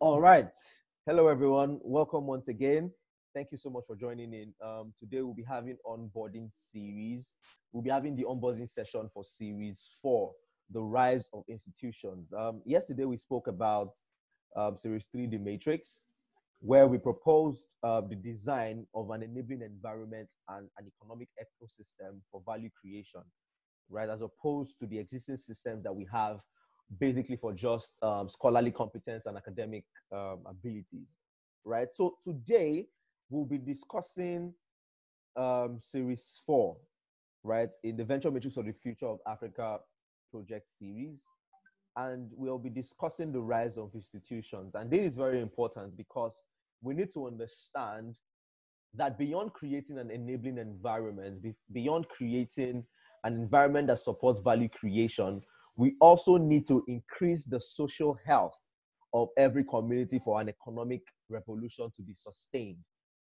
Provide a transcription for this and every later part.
All right. Hello, everyone. Welcome once again. Thank you so much for joining in. Um, today, we'll be having onboarding series. We'll be having the onboarding session for series four, the rise of institutions. Um, yesterday, we spoke about um, series three, the matrix, where we proposed uh, the design of an enabling environment and an economic ecosystem for value creation, right? As opposed to the existing systems that we have basically for just um, scholarly competence and academic um, abilities, right? So today we'll be discussing um, series four, right, in the Venture Matrix of the Future of Africa project series. And we'll be discussing the rise of institutions. And this is very important because we need to understand that beyond creating an enabling environment, beyond creating an environment that supports value creation, we also need to increase the social health of every community for an economic revolution to be sustained.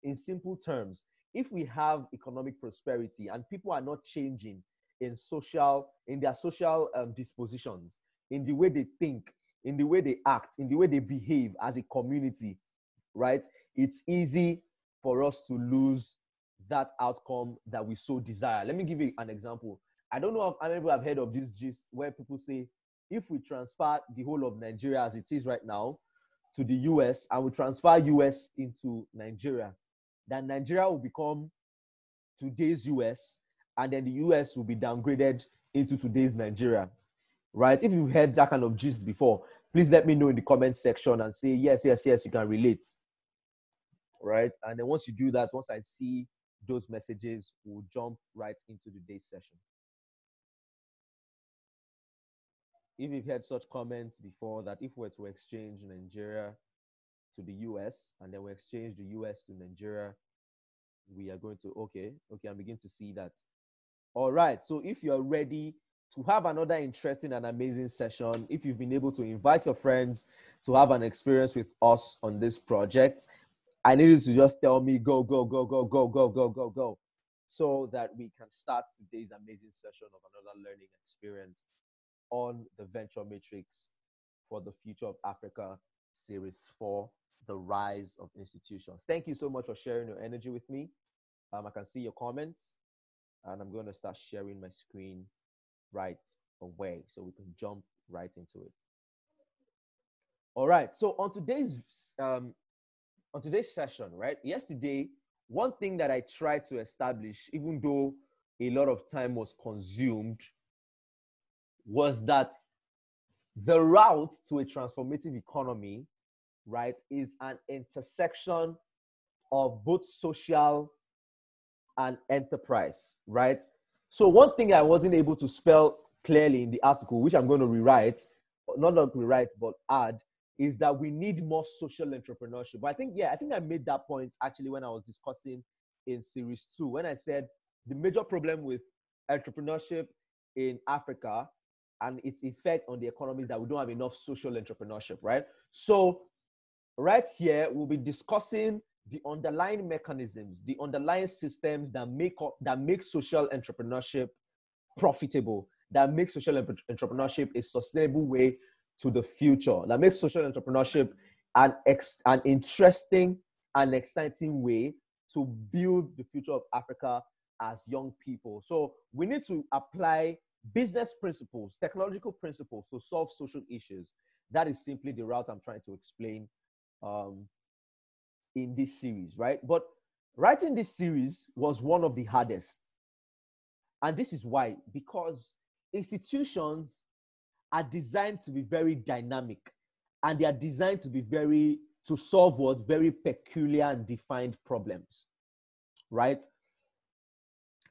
In simple terms, if we have economic prosperity and people are not changing in social in their social um, dispositions, in the way they think, in the way they act, in the way they behave as a community, right? It's easy for us to lose that outcome that we so desire. Let me give you an example. I don't know if people have heard of this gist where people say if we transfer the whole of Nigeria as it is right now to the US and we transfer US into Nigeria, then Nigeria will become today's US and then the US will be downgraded into today's Nigeria. Right? If you've heard that kind of gist before, please let me know in the comment section and say yes, yes, yes, you can relate. Right? And then once you do that, once I see those messages, we'll jump right into the day session. If you've heard such comments before that if we were to exchange Nigeria to the US and then we exchange the US to Nigeria, we are going to, okay, okay, I'm beginning to see that. All right, so if you're ready to have another interesting and amazing session, if you've been able to invite your friends to have an experience with us on this project, I need you to just tell me go, go, go, go, go, go, go, go, go, so that we can start today's amazing session of another learning experience on the Venture Matrix for the Future of Africa Series 4 The Rise of Institutions. Thank you so much for sharing your energy with me. Um, I can see your comments, and I'm going to start sharing my screen right away so we can jump right into it. All right. So on today's um, on today's session, right? Yesterday, one thing that I tried to establish, even though a lot of time was consumed was that the route to a transformative economy, right, is an intersection of both social and enterprise, right? So one thing I wasn't able to spell clearly in the article, which I'm going to rewrite, not not rewrite, but add, is that we need more social entrepreneurship. But I think, yeah, I think I made that point actually when I was discussing in series two, when I said the major problem with entrepreneurship in Africa and its effect on the economy is that we don't have enough social entrepreneurship, right? So, right here, we'll be discussing the underlying mechanisms, the underlying systems that make up, that make social entrepreneurship profitable, that make social entrepreneurship a sustainable way to the future, that makes social entrepreneurship an ex, an interesting and exciting way to build the future of Africa as young people. So we need to apply business principles, technological principles to solve social issues. That is simply the route I'm trying to explain um, in this series, right? But writing this series was one of the hardest. And this is why, because institutions are designed to be very dynamic and they are designed to be very, to solve what very peculiar and defined problems, right?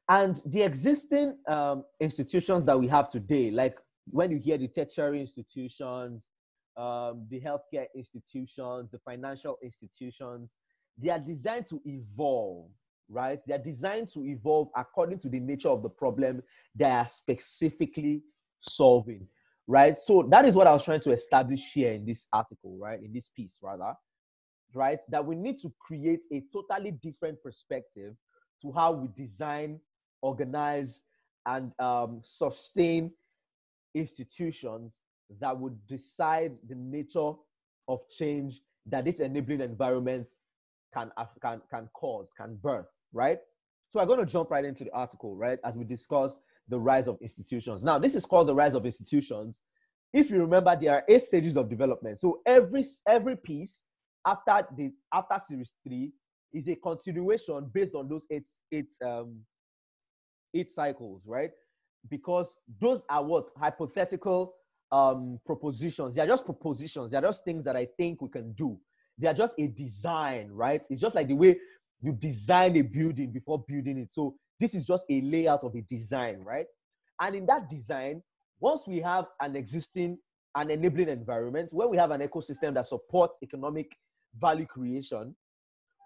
And the existing um, institutions that we have today, like when you hear the tertiary institutions, um, the healthcare institutions, the financial institutions, they are designed to evolve, right? They are designed to evolve according to the nature of the problem they are specifically solving, right? So that is what I was trying to establish here in this article, right? In this piece, rather, right? That we need to create a totally different perspective to how we design organize, and um, sustain institutions that would decide the nature of change that this enabling environment can, can, can cause, can birth, right? So I'm going to jump right into the article, right, as we discuss the rise of institutions. Now, this is called the rise of institutions. If you remember, there are eight stages of development. So every every piece after the after series three is a continuation based on those eight eight um eight cycles, right? Because those are what hypothetical um propositions. They are just propositions. They are just things that I think we can do. They are just a design, right? It's just like the way you design a building before building it. So this is just a layout of a design, right? And in that design, once we have an existing an enabling environment, where we have an ecosystem that supports economic value creation,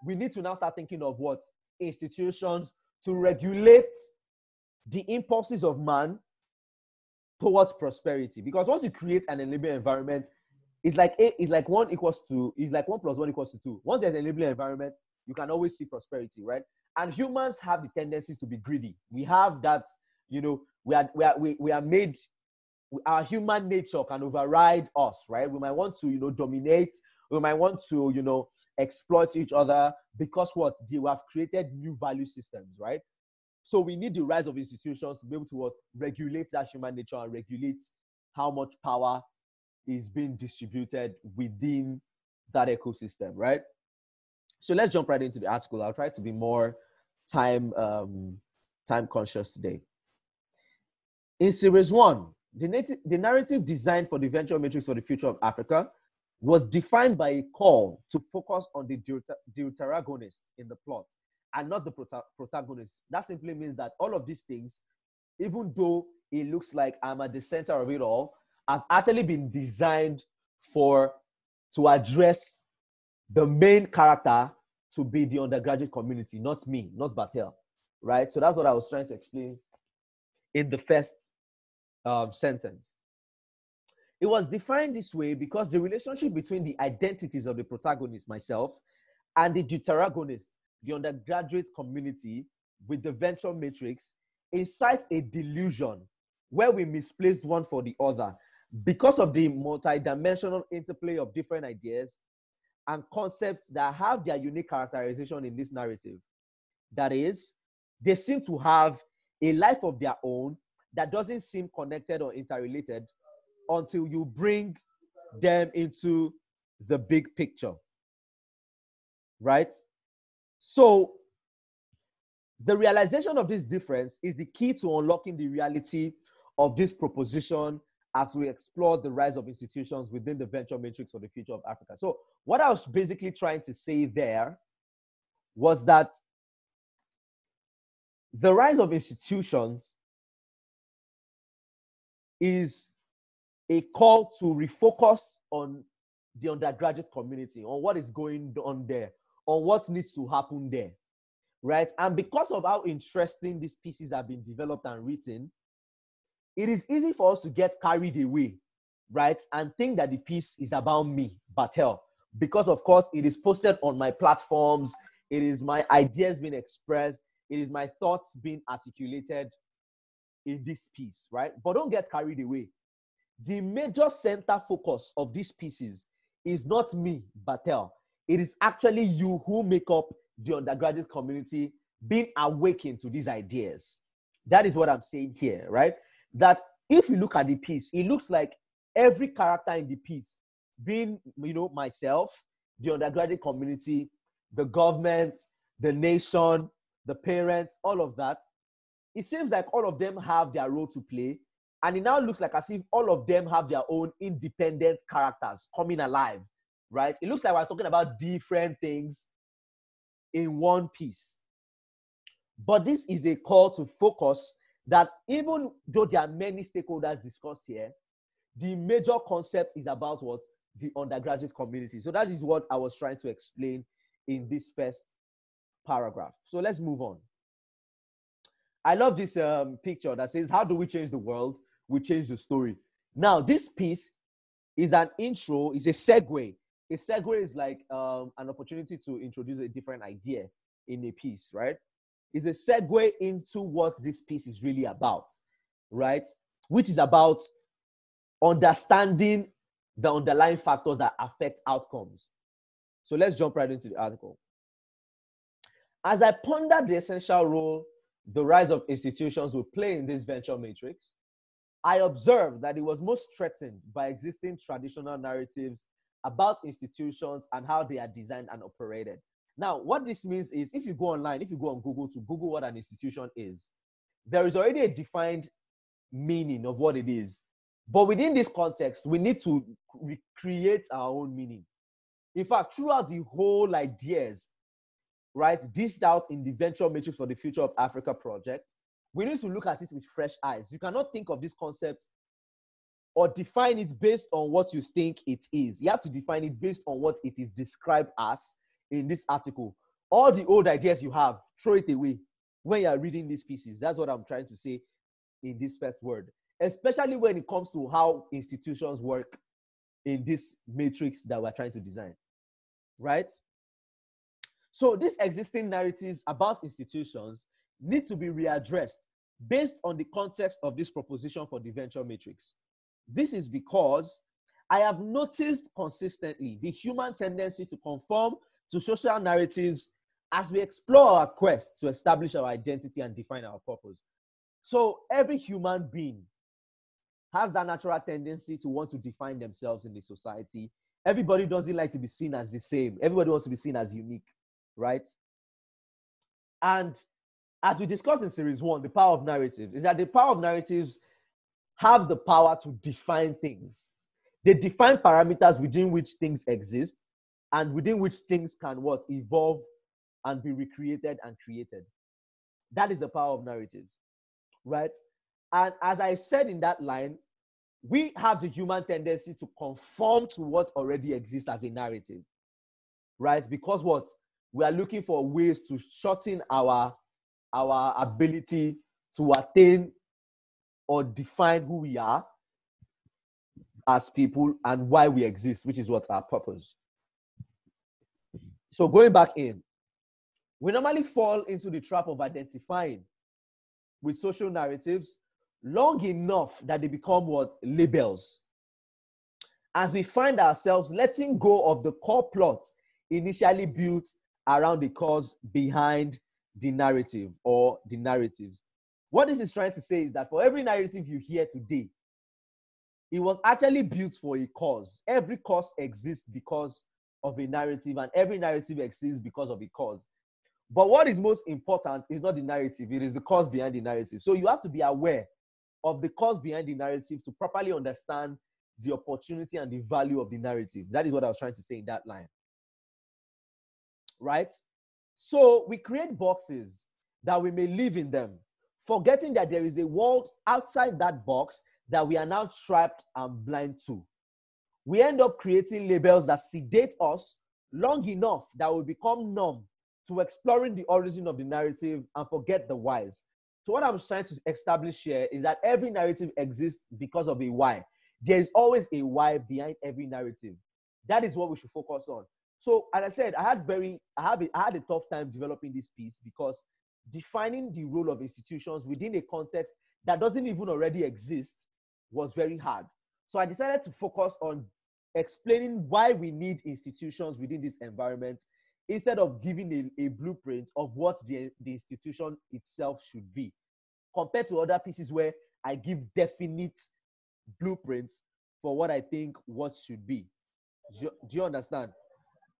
we need to now start thinking of what institutions to regulate the impulses of man towards prosperity. Because once you create an enabling environment, it's like a, it's like one equals to it's like one plus one equals to two. Once there's an enabling environment, you can always see prosperity, right? And humans have the tendencies to be greedy. We have that, you know, we are we are we, we are made our human nature can override us, right? We might want to, you know, dominate. We might want to, you know, exploit each other because what they have created new value systems, right? So we need the rise of institutions to be able to regulate that human nature and regulate how much power is being distributed within that ecosystem, right? So let's jump right into the article. I'll try to be more time um, time conscious today. In series one, the, the narrative designed for the venture matrix for the future of Africa was defined by a call to focus on the deuteragonist in the plot and not the prota- protagonist. That simply means that all of these things, even though it looks like I'm at the center of it all, has actually been designed for to address the main character to be the undergraduate community, not me, not Batel, right? So that's what I was trying to explain in the first um, sentence. It was defined this way because the relationship between the identities of the protagonist, myself, and the deuteragonist, the undergraduate community, with the venture matrix, incites a delusion where we misplaced one for the other because of the multidimensional interplay of different ideas and concepts that have their unique characterization in this narrative. That is, they seem to have a life of their own that doesn't seem connected or interrelated until you bring them into the big picture. Right? So, the realization of this difference is the key to unlocking the reality of this proposition as we explore the rise of institutions within the venture matrix for the future of Africa. So, what I was basically trying to say there was that the rise of institutions is a call to refocus on the undergraduate community, on what is going on there, on what needs to happen there, right? And because of how interesting these pieces have been developed and written, it is easy for us to get carried away, right? And think that the piece is about me, Batel, because of course it is posted on my platforms, it is my ideas being expressed, it is my thoughts being articulated in this piece, right? But don't get carried away. The major center focus of these pieces is not me, Batel. It is actually you who make up the undergraduate community being awakened to these ideas. That is what I'm saying here, right? that if you look at the piece, it looks like every character in the piece, being you know myself, the undergraduate community, the government, the nation, the parents, all of that, it seems like all of them have their role to play. And it now looks like as if all of them have their own independent characters coming alive, right? It looks like we're talking about different things in one piece. But this is a call to focus that even though there are many stakeholders discussed here, the major concept is about what the undergraduate community. So that is what I was trying to explain in this first paragraph. So let's move on. I love this um, picture that says, How do we change the world? We change the story. Now, this piece is an intro, is a segue. A segue is like um, an opportunity to introduce a different idea in a piece, right? is a segue into what this piece is really about, right? Which is about understanding the underlying factors that affect outcomes. So let's jump right into the article. As I pondered the essential role the rise of institutions will play in this venture matrix, I observed that it was most threatened by existing traditional narratives about institutions and how they are designed and operated. Now, what this means is if you go online, if you go on Google to Google what an institution is, there is already a defined meaning of what it is. But within this context, we need to recreate our own meaning. In fact, throughout the whole ideas, right, dished out in the Venture Matrix for the Future of Africa project, we need to look at it with fresh eyes. You cannot think of this concept or define it based on what you think it is. You have to define it based on what it is described as in this article. All the old ideas you have, throw it away when you are reading these pieces. That's what I'm trying to say in this first word, especially when it comes to how institutions work in this matrix that we're trying to design. Right? So, these existing narratives about institutions need to be readdressed based on the context of this proposition for the venture matrix. This is because I have noticed consistently the human tendency to conform to social narratives as we explore our quest to establish our identity and define our purpose. So, every human being has that natural tendency to want to define themselves in the society. Everybody doesn't like to be seen as the same, everybody wants to be seen as unique, right? And as we discussed in series one, the power of narratives is that the power of narratives have the power to define things. They define parameters within which things exist and within which things can what evolve and be recreated and created. That is the power of narratives, right? And as I said in that line, we have the human tendency to conform to what already exists as a narrative, right? Because what we are looking for ways to shorten our our ability to attain or define who we are as people and why we exist, which is what our purpose. So going back in, we normally fall into the trap of identifying with social narratives long enough that they become what labels. As we find ourselves letting go of the core plot initially built around the cause behind the narrative or the narratives. What this is trying to say is that for every narrative you hear today, it was actually built for a cause. Every cause exists because of a narrative, and every narrative exists because of a cause. But what is most important is not the narrative, it is the cause behind the narrative. So you have to be aware of the cause behind the narrative to properly understand the opportunity and the value of the narrative. That is what I was trying to say in that line. Right? So we create boxes that we may live in them, forgetting that there is a world outside that box that we are now trapped and blind to. We end up creating labels that sedate us long enough that we become numb to exploring the origin of the narrative and forget the whys. So, what I'm trying to establish here is that every narrative exists because of a why. There is always a why behind every narrative. That is what we should focus on. So, as I said, I had very, I had, a, I had a tough time developing this piece because defining the role of institutions within a context that doesn't even already exist was very hard. So, I decided to focus on explaining why we need institutions within this environment instead of giving a, a blueprint of what the, the institution itself should be, compared to other pieces where I give definite blueprints for what I think what should be. Do, do you understand?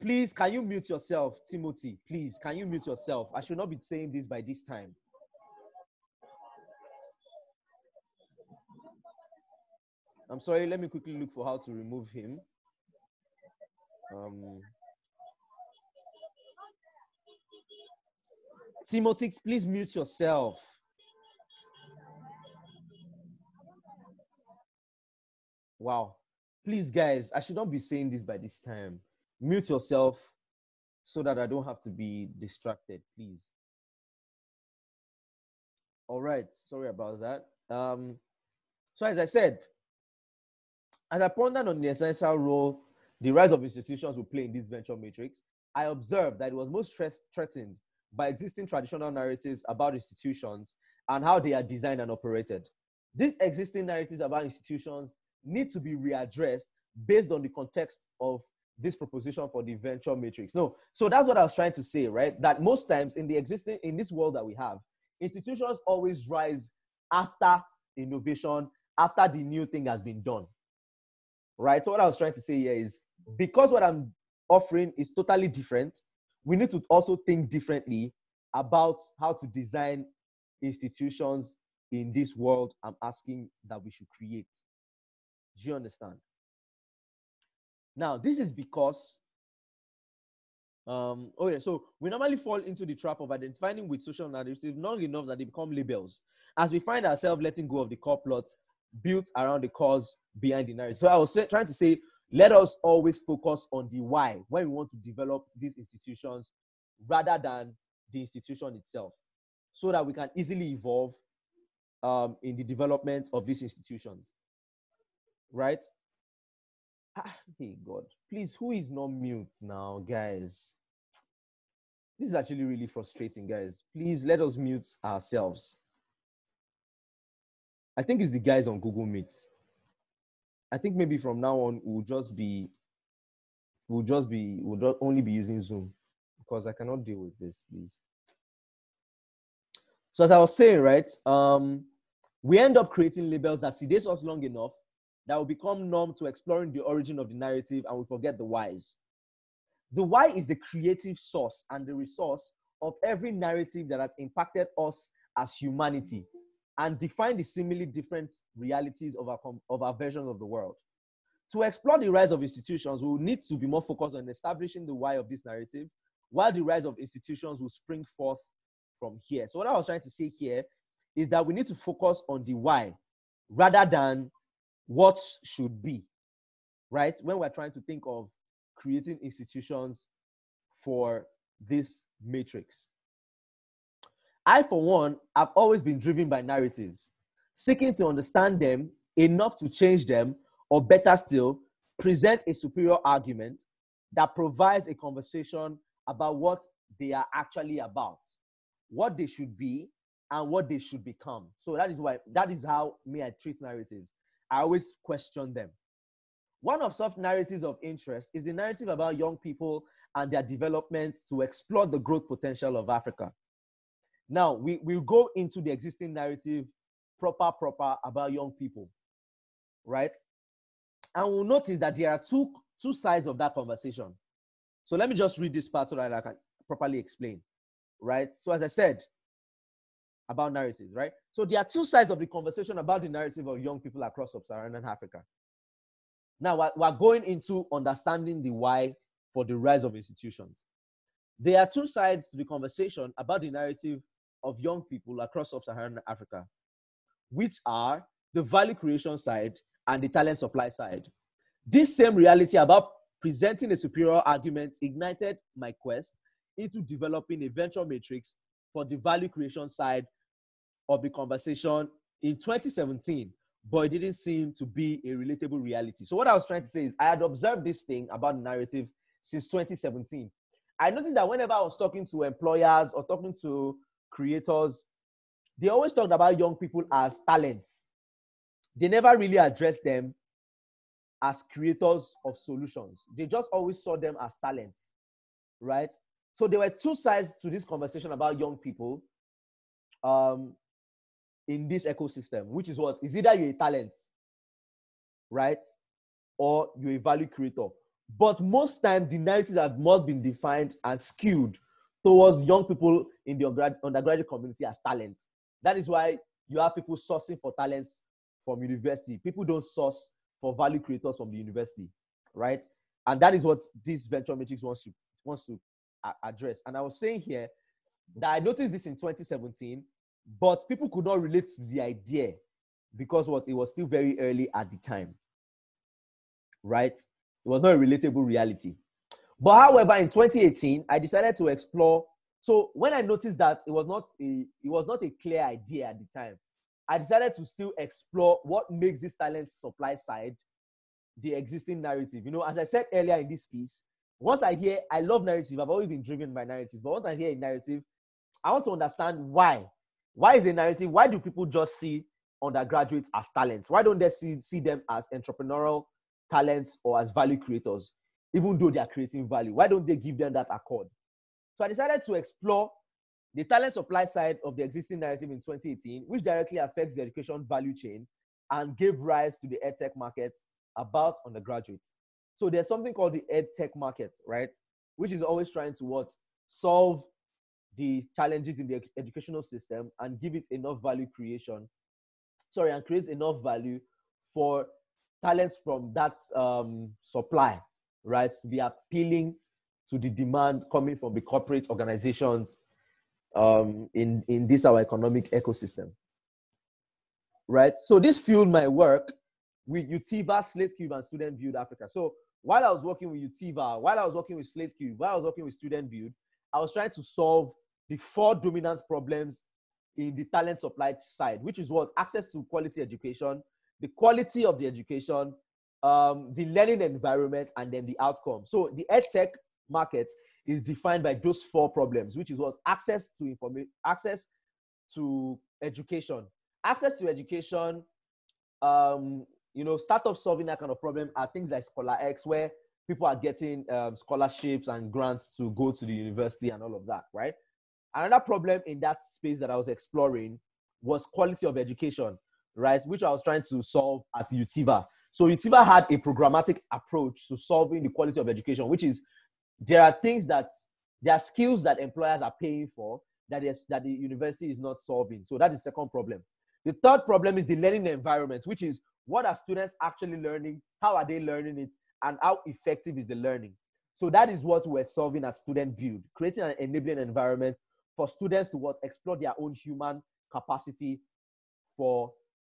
Please, can you mute yourself, Timothy? Please, can you mute yourself? I should not be saying this by this time. I'm sorry, let me quickly look for how to remove him. Um, Timothy, please mute yourself. Wow. Please, guys, I should not be saying this by this time mute yourself so that I don't have to be distracted, please. All right, sorry about that. Um, so, as I said, as I pondered on the essential role the rise of institutions will play in this venture matrix, I observed that it was most threatened by existing traditional narratives about institutions and how they are designed and operated. These existing narratives about institutions need to be readdressed based on the context of this proposition for the venture matrix. No, so that's what I was trying to say, right? That most times in the existing in this world that we have, institutions always rise after innovation, after the new thing has been done. Right? So what I was trying to say here is because what I'm offering is totally different, we need to also think differently about how to design institutions in this world I'm asking that we should create. Do you understand? Now, this is because, um, oh yeah, so we normally fall into the trap of identifying with social narratives long enough that they become labels. As we find ourselves letting go of the core plot built around the cause behind the narrative. So I was say, trying to say, let us always focus on the why when we want to develop these institutions rather than the institution itself so that we can easily evolve um, in the development of these institutions. Right? Ah, hey, God. Please, who is not mute now, guys? This is actually really frustrating, guys. Please let us mute ourselves. I think it's the guys on Google Meet. I think maybe from now on we'll just be we'll just be we'll only be using Zoom because I cannot deal with this, please. So as I was saying, right, um, we end up creating labels that sedate us long enough that will become numb to exploring the origin of the narrative and we forget the whys. The why is the creative source and the resource of every narrative that has impacted us as humanity and define the seemingly different realities of our, of our version of the world. To explore the rise of institutions, we will need to be more focused on establishing the why of this narrative, while the rise of institutions will spring forth from here. So, what I was trying to say here is that we need to focus on the why rather than what should be, right? When we're trying to think of creating institutions for this matrix. I, for one, have always been driven by narratives, seeking to understand them enough to change them, or better still, present a superior argument that provides a conversation about what they are actually about, what they should be, and what they should become. So that is why that is how me I treat narratives. I always question them. One of soft narratives of interest is the narrative about young people and their development to explore the growth potential of Africa. Now, we will go into the existing narrative proper, proper about young people, right? And we'll notice that there are two, two sides of that conversation. So let me just read this part so that I can properly explain, right? So, as I said, about narratives, right? So there are two sides of the conversation about the narrative of young people across sub-Saharan Africa. Now we're, we're going into understanding the why for the rise of institutions. There are two sides to the conversation about the narrative of young people across sub-Saharan Africa, which are the value creation side and the talent supply side. This same reality about presenting a superior argument ignited my quest into developing a venture matrix for the value creation side of the conversation in 2017, but it didn't seem to be a relatable reality. So, what I was trying to say is, I had observed this thing about narratives since 2017. I noticed that whenever I was talking to employers or talking to creators, they always talked about young people as talents. They never really addressed them as creators of solutions. They just always saw them as talents, right? So there were two sides to this conversation about young people um, in this ecosystem, which is what is either you're a talent, right, or you're a value creator. But most times the narratives have not been defined and skewed towards young people in the undergraduate community as talents. That is why you have people sourcing for talents from university. People don't source for value creators from the university, right? And that is what this venture matrix wants to wants to address. And I was saying here that I noticed this in 2017, but people could not relate to the idea because what it was still very early at the time, right? It was not a relatable reality. But however, in 2018, I decided to explore. So when I noticed that it was not a it was not a clear idea at the time, I decided to still explore what makes this talent supply side the existing narrative. You know, as I said earlier in this piece, once I hear, I love narrative. I've always been driven by narratives. But once I hear a narrative, I want to understand why. Why is a narrative? Why do people just see undergraduates as talents? Why don't they see, see them as entrepreneurial talents or as value creators, even though they are creating value? Why don't they give them that accord? So I decided to explore the talent supply side of the existing narrative in 2018, which directly affects the education value chain and gave rise to the edtech market about undergraduates. So there's something called the edtech market, right? Which is always trying to what solve the challenges in the educational system and give it enough value creation. Sorry, and create enough value for talents from that um, supply, right? To be appealing to the demand coming from the corporate organizations um, in, in this our economic ecosystem. Right? So this fueled my work with Utiva, Slate Cube, and Student Build Africa. So while I was working with Utiva, while I was working with Slate Cube, while I was working with Student Build, I was trying to solve the four dominant problems in the talent supply side, which is what access to quality education, the quality of the education, um, the learning environment, and then the outcome. So the edtech market is defined by those four problems, which is what access to information, access to education, access to education. Um, you know, startups solving that kind of problem are things like Scholar X, where people are getting um, scholarships and grants to go to the university and all of that, right? Another problem in that space that I was exploring was quality of education, right? Which I was trying to solve at Utiva. So Utiva had a programmatic approach to solving the quality of education, which is there are things that there are skills that employers are paying for that is that the university is not solving. So that is the second problem. The third problem is the learning environment, which is what are students actually learning, how are they learning it, and how effective is the learning. So that is what we're solving as student build, creating an enabling environment for students to what explore their own human capacity for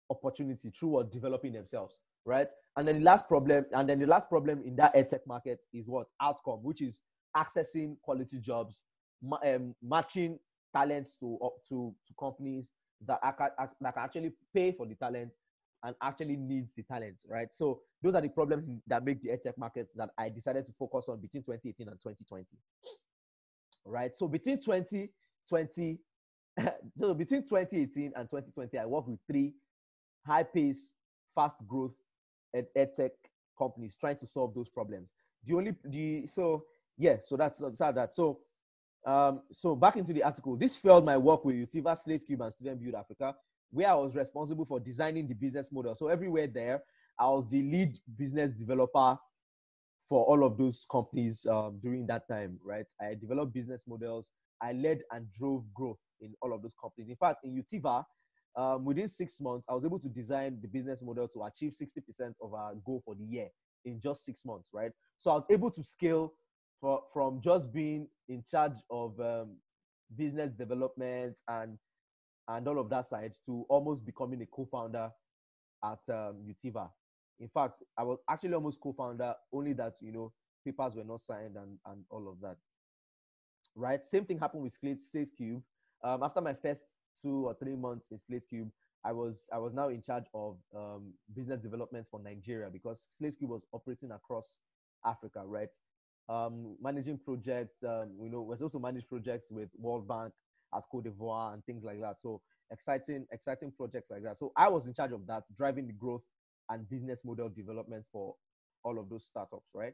opportunity through what developing themselves right? And then the last problem and then the last problem in that edtech market is what? Outcome which is accessing quality jobs ma- um, matching talents to to to companies that, are, that can actually pay for the talent and actually needs the talent right? So those are the problems that make the edtech markets that i decided to focus on between 2018 and 2020 right? So between 20 20 so between 2018 and 2020 i worked with three high pace fast growth ed, tech companies trying to solve those problems. The only the so yeah so that's that's that so um so back into the article. This failed my work with utiva slate cube and student build africa where i was responsible for designing the business model. So everywhere there i was the lead business developer for all of those companies um, during that time right? I developed business models I led and drove growth in all of those companies. In fact, in Utiva, um, within six months, I was able to design the business model to achieve 60% of our goal for the year in just six months, right? So I was able to scale for, from just being in charge of um, business development and and all of that side to almost becoming a co-founder at um, Utiva. In fact, I was actually almost co-founder, only that you know papers were not signed and and all of that right? Same thing happened with Slate, Slate Cube. Um, after my first two or three months in Slate Cube, I was I was now in charge of um, business development for Nigeria because Slate Cube was operating across Africa, right? Um, managing projects, um, you know, was also managed projects with World Bank at Cote d'Ivoire and things like that. So exciting, exciting projects like that. So I was in charge of that, driving the growth and business model development for all of those startups, right?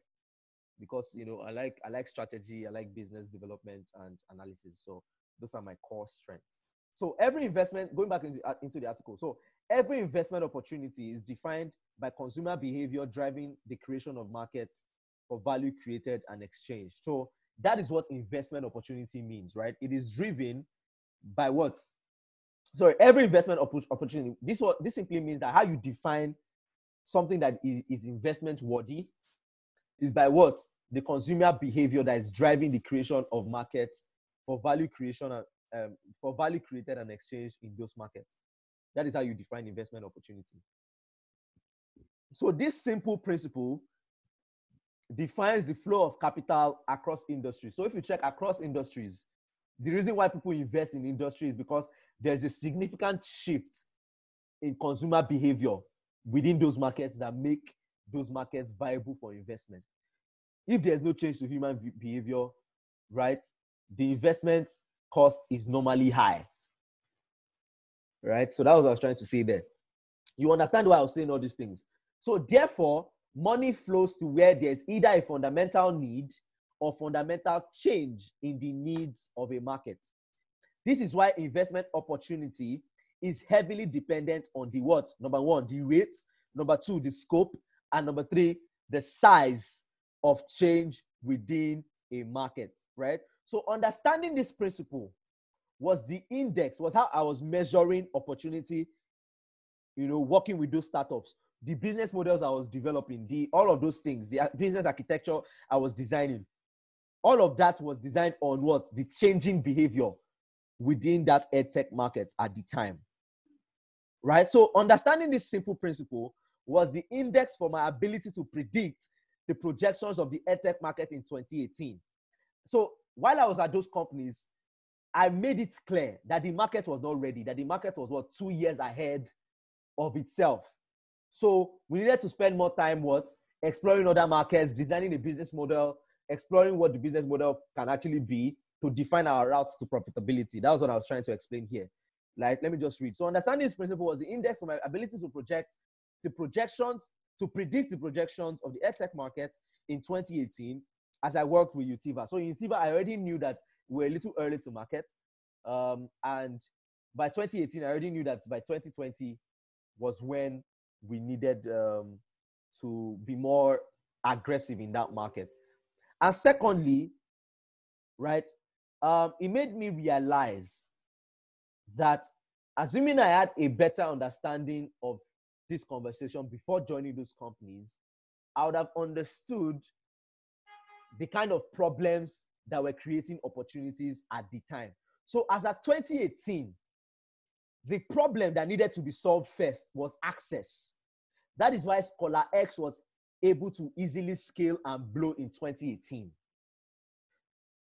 Because you know I like I like strategy, I like business development and analysis. So those are my core strengths. So every investment, going back into, uh, into the article, so every investment opportunity is defined by consumer behavior driving the creation of markets for value created and exchanged. So that is what investment opportunity means, right? It is driven by what? Sorry, every investment opportunity. This what this simply means that how you define something that is, is investment worthy is by what the consumer behavior that is driving the creation of markets for value creation and um, for value created and exchange in those markets. That is how you define investment opportunity. So this simple principle defines the flow of capital across industries. So if you check across industries, the reason why people invest in industry is because there's a significant shift in consumer behavior within those markets that make those markets viable for investment. If there's no change to human behavior, right, the investment cost is normally high. Right? So that was what I was trying to say there. You understand why I was saying all these things. So therefore, money flows to where there's either a fundamental need or fundamental change in the needs of a market. This is why investment opportunity is heavily dependent on the what? Number one, the rate. Number two, the scope. And number three, the size of change within a market, right? So understanding this principle was the index, was how I was measuring opportunity, you know, working with those startups, the business models I was developing, the all of those things, the business architecture I was designing. All of that was designed on what? The changing behavior within that edtech market at the time. Right? So understanding this simple principle was the index for my ability to predict the projections of the edtech market in 2018. So while I was at those companies, I made it clear that the market was not ready, that the market was what two years ahead of itself. So we needed to spend more time what exploring other markets, designing a business model, exploring what the business model can actually be to define our routes to profitability. That was what I was trying to explain here. Like, let me just read. So understanding this principle was the index for my ability to project the projections, to predict the projections of the edtech market in 2018 as I worked with Utiva. So Utiva, I already knew that we are a little early to market. Um, and by 2018, I already knew that by 2020 was when we needed um, to be more aggressive in that market. And secondly, right, um, it made me realize that assuming I had a better understanding of this conversation before joining those companies, I would have understood the kind of problems that were creating opportunities at the time. So, as at 2018, the problem that needed to be solved first was access. That is why Scholar X was able to easily scale and blow in 2018.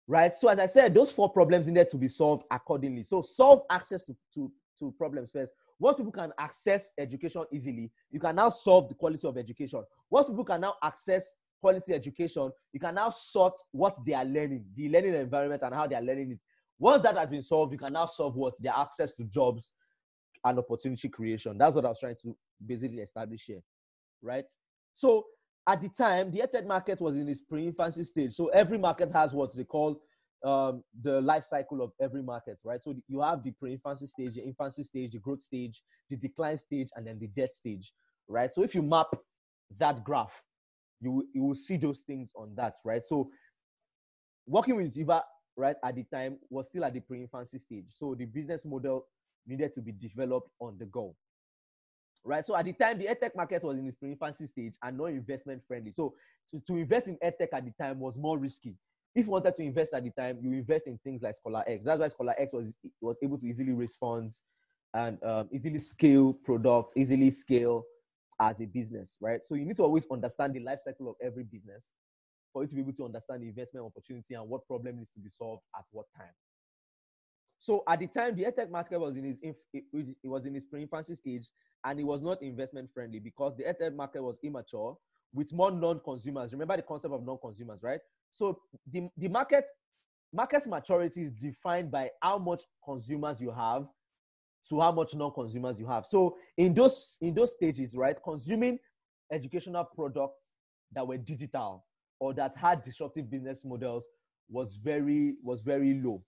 Right? So, as I said, those four problems needed to be solved accordingly. So, solve access to, to, to problems first. Once people can access education easily, you can now solve the quality of education. Once people can now access quality education, you can now sort what they are learning, the learning environment, and how they are learning it. Once that has been solved, you can now solve what their access to jobs and opportunity creation. That's what I was trying to basically establish here, right? So at the time, the edtech market was in its pre-infancy stage. So every market has what they call um, the life cycle of every market, right? So you have the pre-infancy stage, the infancy stage, the growth stage, the decline stage, and then the death stage, right? So if you map that graph, you you will see those things on that, right? So working with Utiva, right, at the time was still at the pre-infancy stage. So the business model needed to be developed on the go, right? So at the time, the edtech market was in its pre-infancy stage and not investment friendly. So to, to invest in edtech at the time was more risky. If you wanted to invest at the time, you invest in things like Scholar X. That's why Scholar X was was able to easily raise funds and um, easily scale products, easily scale as a business, right? So you need to always understand the life cycle of every business for you to be able to understand the investment opportunity and what problem needs to be solved at what time. So at the time, the edtech market was in its it was in its pre-infancy stage, and it was not investment friendly because the edtech market was immature with more non-consumers. Remember the concept of non-consumers, right? So the, the market market maturity is defined by how much consumers you have to how much non-consumers you have. So in those in those stages, right, consuming educational products that were digital or that had disruptive business models was very was very low,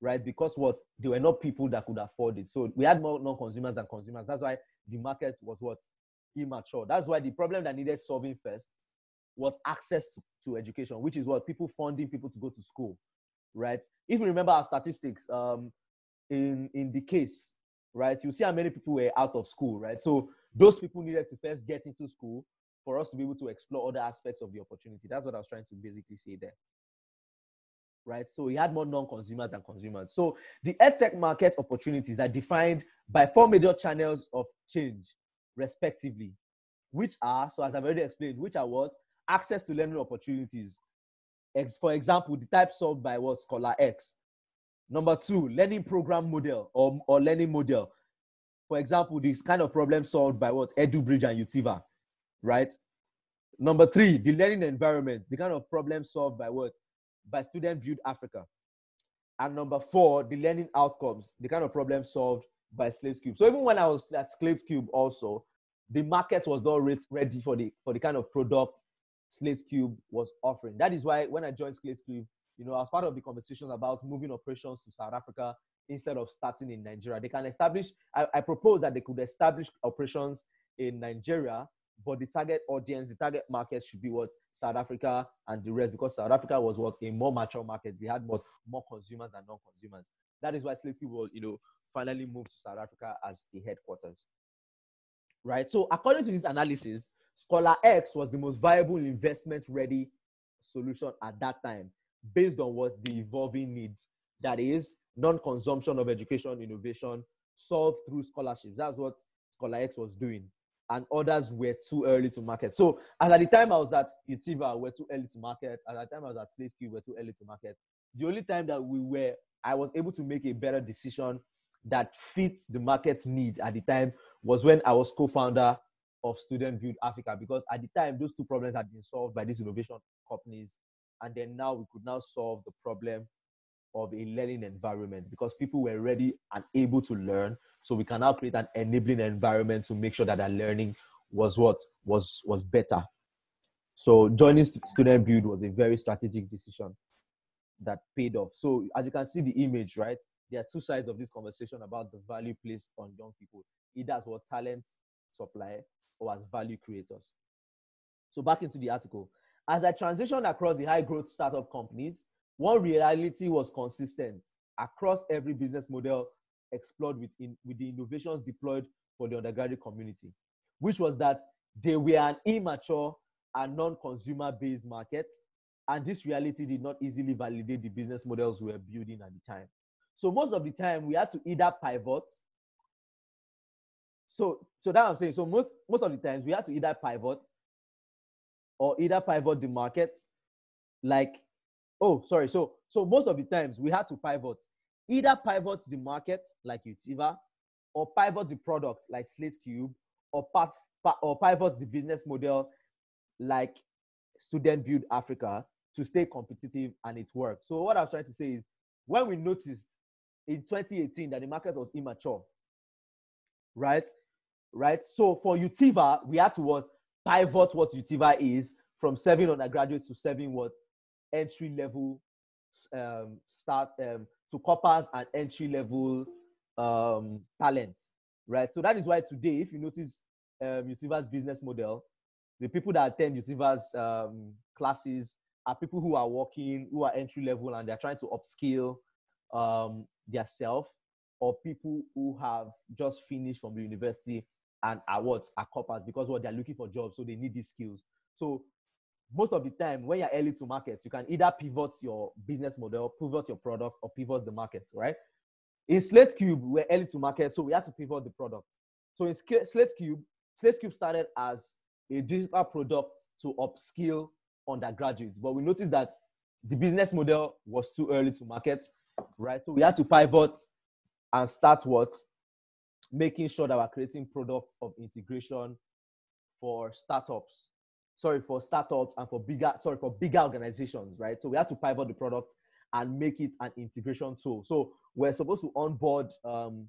right? Because what they were not people that could afford it. So we had more non-consumers than consumers. That's why the market was what immature. That's why the problem that needed solving first was access to, to education, which is what people funding people to go to school, right? If you remember our statistics, um, in in the case right? You see how many people were out of school, right? So those people needed to first get into school for us to be able to explore other aspects of the opportunity. That's what I was trying to basically say there. Right. So we had more non-consumers than consumers. So the edtech market opportunities are defined by four major channels of change, respectively, which are, so as I've already explained, which are what? Access to learning opportunities. For example, the type solved by what Scholar X, Number two, learning program model or, or learning model. For example, this kind of problem solved by what? EduBridge and Utiva, right? Number three, the learning environment, the kind of problem solved by what? By Student Build Africa. And number four, the learning outcomes, the kind of problem solved by Slate Cube. So even when I was at Slate Cube also, the market was not ready for the for the kind of product Slate Cube was offering. That is why when I joined Slate Cube, you know, as part of the conversations about moving operations to South Africa instead of starting in Nigeria. They can establish, I, I propose that they could establish operations in Nigeria, but the target audience, the target market should be what South Africa and the rest, because South Africa was what a more mature market. They had more, more consumers than non-consumers. That is why Slate Cube was, you know, finally moved to South Africa as the headquarters. Right. So according to this analysis, Scholar X was the most viable investment ready solution at that time based on what the evolving need that is non-consumption of education innovation solved through scholarships. That's what scholar x was doing. And others were too early to market. So at the time i was at utiva we're too early to market. At the time i was at slate we we're too early to market. The only time that we were i was able to make a better decision that fits the market's need at the time was when i was co-founder of Student Build Africa because at the time those two problems had been solved by these innovation companies, and then now we could now solve the problem of a learning environment because people were ready and able to learn. So we can now create an enabling environment to make sure that their learning was what was was better. So joining Student Build was a very strategic decision that paid off. So as you can see the image, right? There are two sides of this conversation about the value placed on young people. Either as what talent supply or as value creators. So back into the article. As I transitioned across the high growth startup companies, one reality was consistent across every business model explored with, in, with the innovations deployed for the undergraduate community, which was that they were an immature and non-consumer based market. And this reality did not easily validate the business models we were building at the time. So most of the time we had to either pivot so so that I'm saying. So most most of the times we have to either pivot or either pivot the market, like oh sorry. So so most of the times we had to pivot, either pivot the market like Utiva, or pivot the product like Slate Cube, or part or pivot the business model like Student Build Africa to stay competitive and it worked. So what I'm trying to say is when we noticed in 2018 that the market was immature, right? Right? So for Utiva, we had to what pivot what Utiva is from serving undergraduates to serving what entry level um, start um, to corpers and entry level um, talents, right? So that is why today, if you notice um, Utiva's business model, the people that attend Utiva's um, classes are people who are working, who are entry level, and they're trying to upskill um, their self, or people who have just finished from the university and are what are corpers because what they're looking for jobs, so they need these skills. So most of the time, when you're early to market, you can either pivot your business model, pivot your product, or pivot the market, right? In Slate Cube, we're early to market, so we had to pivot the product. So in Slate Cube, Slate Cube started as a digital product to upskill undergraduates, but we noticed that the business model was too early to market, right? So we had to pivot and start what making sure that we're creating products of integration for startups. Sorry for startups and for bigger sorry for bigger organizations right? So we have to pivot the product and make it an integration tool. So we're supposed to onboard um,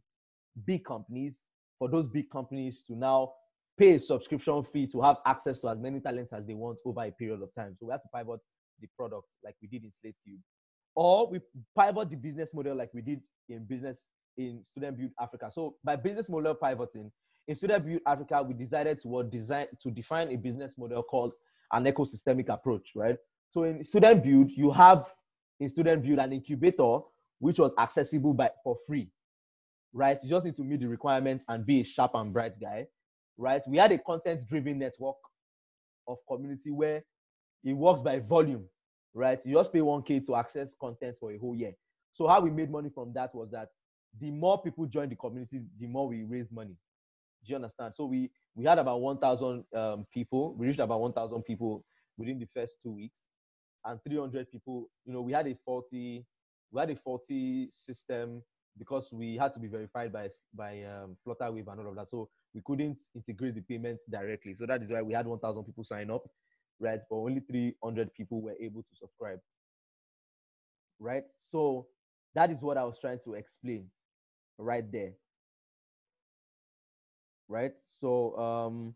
big companies for those big companies to now pay a subscription fee to have access to as many talents as they want over a period of time. So we have to pivot the product like we did in slate cube. Or we pivot the business model like we did in business in Student Build Africa. So by business model pivoting, in Student Build Africa, we decided to design to define a business model called an ecosystemic approach, right? So in Student Build, you have in Student Build an incubator which was accessible by for free, right? You just need to meet the requirements and be a sharp and bright guy, right? We had a content-driven network of community where it works by volume, right? You just pay 1K to access content for a whole year. So how we made money from that was that the more people join the community, the more we raise money. Do you understand? So we we had about 1,000 um, people. We reached about 1,000 people within the first two weeks, and 300 people. You know, we had a faulty we had a faulty system because we had to be verified by by um, Flutterwave and all of that. So we couldn't integrate the payments directly. So that is why we had 1,000 people sign up, right? But only 300 people were able to subscribe, right? So that is what I was trying to explain right there. right? So um,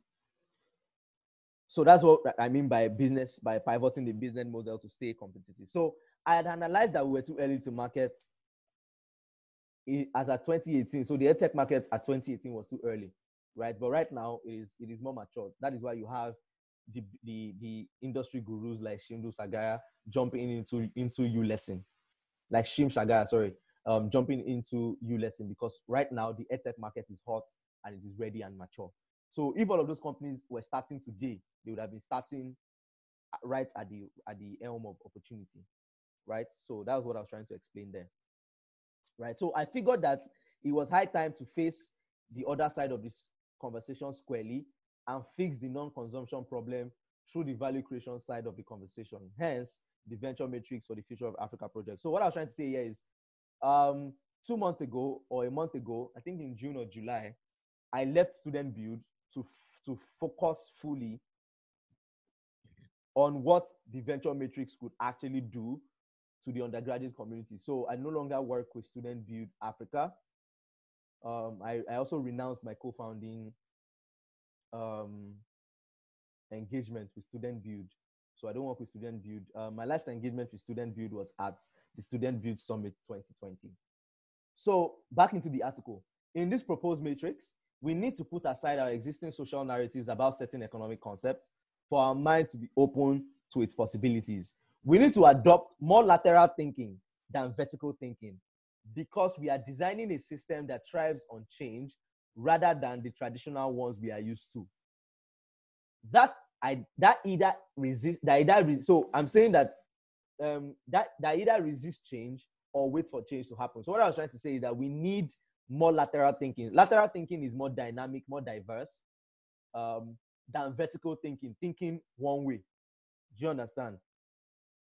so that's what I mean by business by pivoting the business model to stay competitive. So I had analyzed that we were too early to market as at 2018. So the tech market at 2018 was too early, right? But right now it is it is more mature. That is why you have the the, the industry gurus like Shimdu Sagaya jumping into into uLesson, like Sim Shagaya, sorry, um, jumping into uLesson because right now the edtech market is hot and it is ready and mature. So if all of those companies were starting today, they would have been starting right at the at the helm of opportunity, right? So that's what I was trying to explain there, right? So I figured that it was high time to face the other side of this conversation squarely and fix the non-consumption problem through the value creation side of the conversation. Hence, the venture matrix for the future of Africa project. So what I was trying to say here is, um, two months ago or a month ago, I think in June or July, I left Student Build to to focus fully on what the venture matrix could actually do to the undergraduate community. So I no longer work with Student Build Africa. Um, I, I also renounced my co-founding um, engagement with Student Build. So I don't work with Student Build. Uh, my last engagement with Student Build was at the Student Build Summit 2020. So back into the article. In this proposed matrix, we need to put aside our existing social narratives about certain economic concepts for our mind to be open to its possibilities. We need to adopt more lateral thinking than vertical thinking because we are designing a system that thrives on change rather than the traditional ones we are used to. That I that either resist that either so I'm saying that um that that either resist change or wait for change to happen. So what I was trying to say is that we need more lateral thinking. Lateral thinking is more dynamic, more diverse um, than vertical thinking, thinking one way. Do you understand?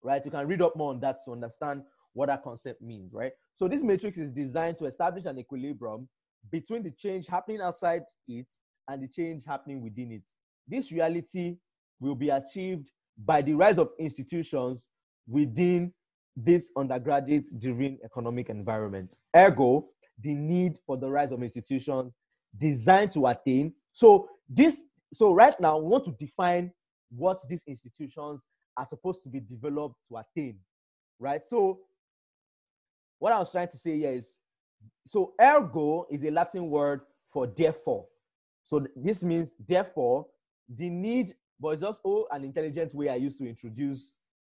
Right? You can read up more on that to understand what that concept means, right? So this matrix is designed to establish an equilibrium between the change happening outside it and the change happening within it. This reality will be achieved by the rise of institutions within this undergraduate driven economic environment. Ergo, the need for the rise of institutions designed to attain. So this, so right now we want to define what these institutions are supposed to be developed to attain, right? So what I was trying to say here is, so ergo is a Latin word for therefore. So this means therefore the need, but it's also an intelligent way I used to introduce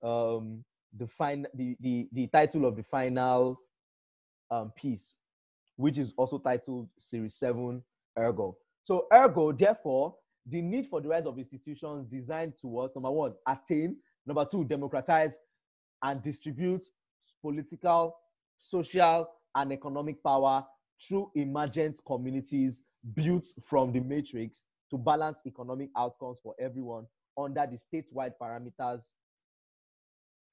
um, the, fin- the, the, the title of the final um, piece which is also titled Series 7 Ergo. So, ergo, therefore, the need for the rise of institutions designed to what? Number one, attain. Number two, democratize and distribute political, social, and economic power through emergent communities built from the matrix to balance economic outcomes for everyone under the statewide parameters.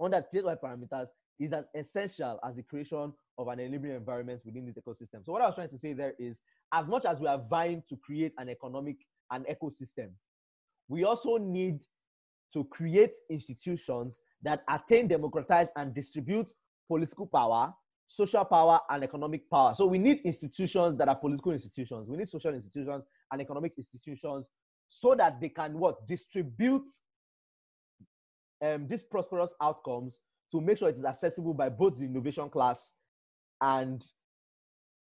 Under statewide parameters is as essential as the creation of an enabling environment within this ecosystem. So what I was trying to say there is as much as we are vying to create an economic an ecosystem, we also need to create institutions that attain, democratize, and distribute political power, social power, and economic power. So we need institutions that are political institutions. We need social institutions and economic institutions so that they can what distribute um, these prosperous outcomes to make sure it is accessible by both the innovation class and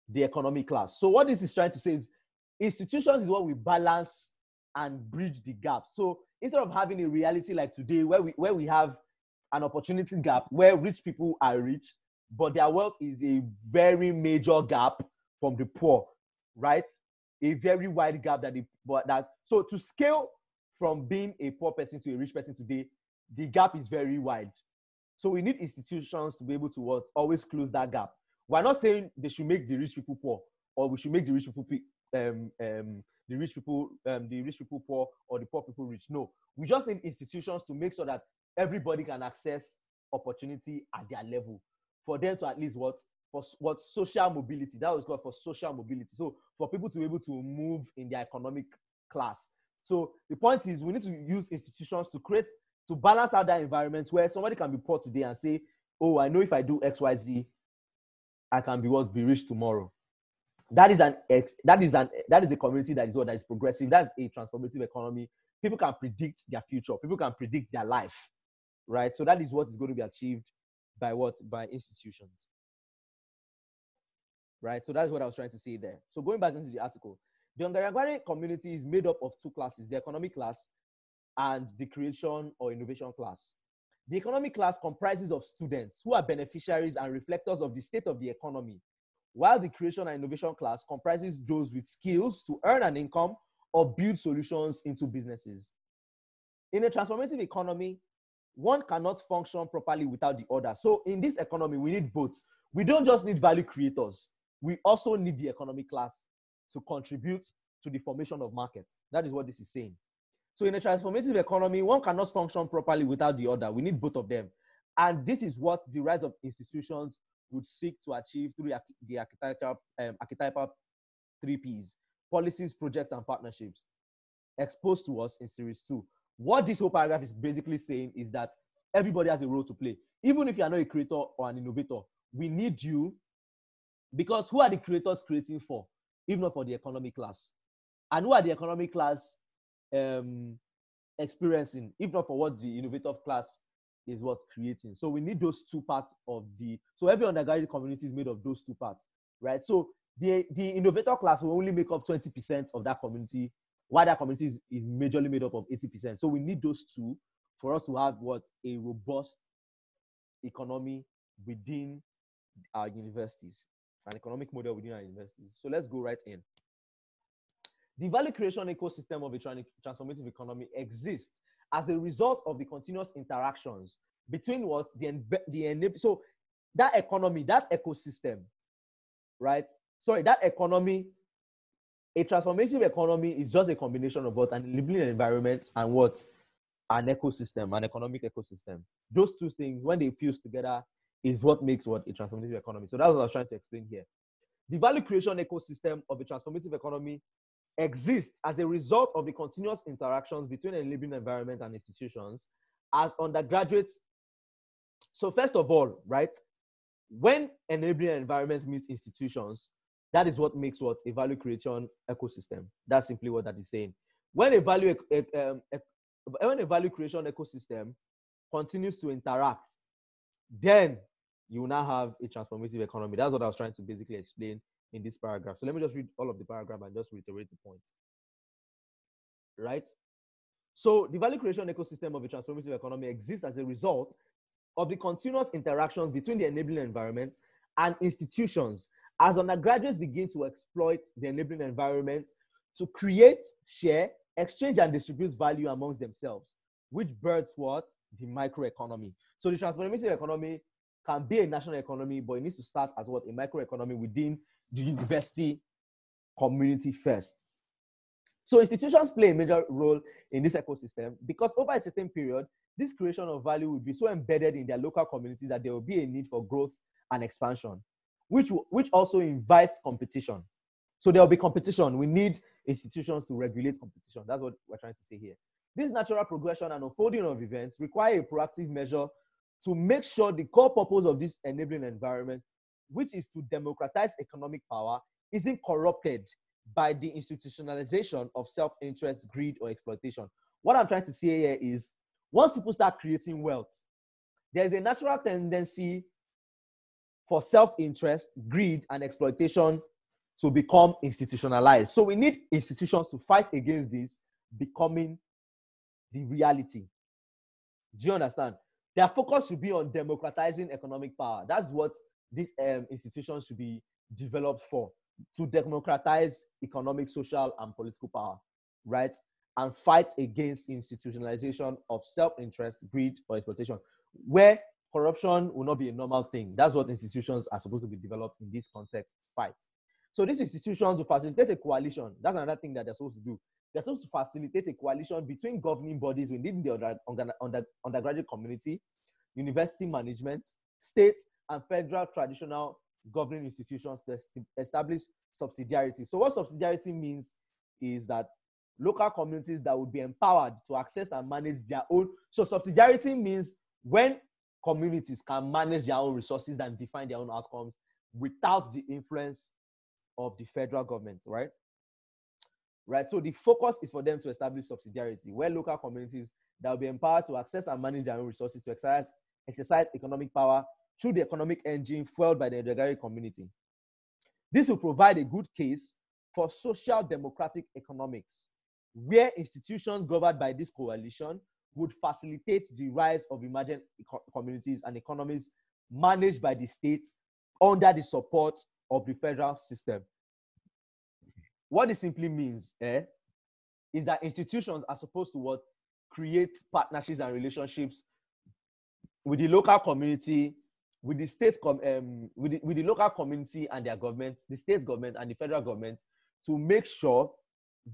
the economic class. So what this is trying to say is institutions is what we balance and bridge the gap. So instead of having a reality like today where we where we have an opportunity gap where rich people are rich, but their wealth is a very major gap from the poor, right? A very wide gap that that so to scale from being a poor person to a rich person today, the gap is very wide. So we need institutions to be able to what, always close that gap. We're not saying they should make the rich people poor, or we should make the rich people um, um, the rich people um, the rich people poor, or the poor people rich. No, we just need institutions to make sure that everybody can access opportunity at their level, for them to at least what for what social mobility. That was called for social mobility. So for people to be able to move in their economic class. So the point is, we need to use institutions to create to balance out that environment where somebody can be poor today and say, "Oh, I know if I do X, Y, Z, I can be what be rich tomorrow." that is an that is an that is a community that is what that is progressive. That's a transformative economy. People can predict their future. People can predict their life, right? So that is what is going to be achieved by what by institutions, right? So that's what I was trying to say there. So going back into the article, the Ongarangwari community is made up of two classes: the economic class and the creation or innovation class. The economic class comprises of students who are beneficiaries and reflectors of the state of the economy, while the creation and innovation class comprises those with skills to earn an income or build solutions into businesses. In a transformative economy, one cannot function properly without the other. So, in this economy, we need both. We don't just need value creators, we also need the economic class to contribute to the formation of markets. That is what this is saying. So in a transformative economy, one cannot function properly without the other. We need both of them. And this is what the rise of institutions would seek to achieve through the archetypal, um, archetypal three Ps policies, projects, and partnerships exposed to us in series two. What this whole paragraph is basically saying is that everybody has a role to play. Even if you are not a creator or an innovator, we need you because who are the creators creating for, if not for the economic class? And who are the economic class um, experiencing, if not for what the innovative class is what creating. So we need those two parts of the. So every undergraduate community is made of those two parts, right? So the the innovator class will only make up 20% of that community, while that community is, is majorly made up of 80%. So we need those two for us to have what a robust economy within our universities, an economic model within our universities. So let's go right in. The value creation ecosystem of a transformative economy exists as a result of the continuous interactions between what the the so that economy, that ecosystem, right? Sorry, that economy, a transformative economy is just a combination of what an enabling environment and what an ecosystem, an economic ecosystem. Those two things, when they fuse together, is what makes what a transformative economy. So that's what I was trying to explain here. The value creation ecosystem of a transformative economy exists as a result of the continuous interactions between a living environment and institutions as undergraduates. So, first of all, right, when enabling environment meets institutions, that is what makes what a value creation ecosystem. That's simply what that is saying. When a value um, when a value creation ecosystem continues to interact, then you now have a transformative economy. That's what I was trying to basically explain in this paragraph. So let me just read all of the paragraph and just reiterate the point. Right? So the value creation ecosystem of a transformative economy exists as a result of the continuous interactions between the enabling environment and institutions as undergraduates begin to exploit the enabling environment to create, share, exchange, and distribute value amongst themselves, which births what? The microeconomy. So the transformative economy can be a national economy, but it needs to start as what? A microeconomy within the university community first. So institutions play a major role in this ecosystem because over a certain period, this creation of value will be so embedded in their local communities that there will be a need for growth and expansion, which, which also invites competition. So there will be competition. We need institutions to regulate competition. That's what we're trying to say here. This natural progression and unfolding of events require a proactive measure to make sure the core purpose of this enabling environment which is to democratize economic power, isn't corrupted by the institutionalization of self interest, greed, or exploitation. What I'm trying to say here is once people start creating wealth, there's a natural tendency for self interest, greed, and exploitation to become institutionalized. So we need institutions to fight against this becoming the reality. Do you understand? Their focus should be on democratizing economic power. That's what these um, institutions should be developed for to democratize economic, social, and political power, right? And fight against institutionalization of self-interest, greed, or exploitation, where corruption will not be a normal thing. That's what institutions are supposed to be developed in this context fight. So these institutions will facilitate a coalition. That's another thing that they're supposed to do. They're supposed to facilitate a coalition between governing bodies within the under, under, undergraduate community, university management, state, and federal traditional governing institutions to establish subsidiarity. So, what subsidiarity means is that local communities that would be empowered to access and manage their own. So, subsidiarity means when communities can manage their own resources and define their own outcomes without the influence of the federal government, right? Right. So the focus is for them to establish subsidiarity, where local communities that will be empowered to access and manage their own resources to exercise exercise economic power through the economic engine fueled by the Edogari community. This will provide a good case for social democratic economics, where institutions governed by this coalition would facilitate the rise of emergent communities and economies managed by the state under the support of the federal system. What this simply means eh, is that institutions are supposed to what create partnerships and relationships with the local community, with the state com- um, with, the, with the local community and their government, the state government and the federal government, to make sure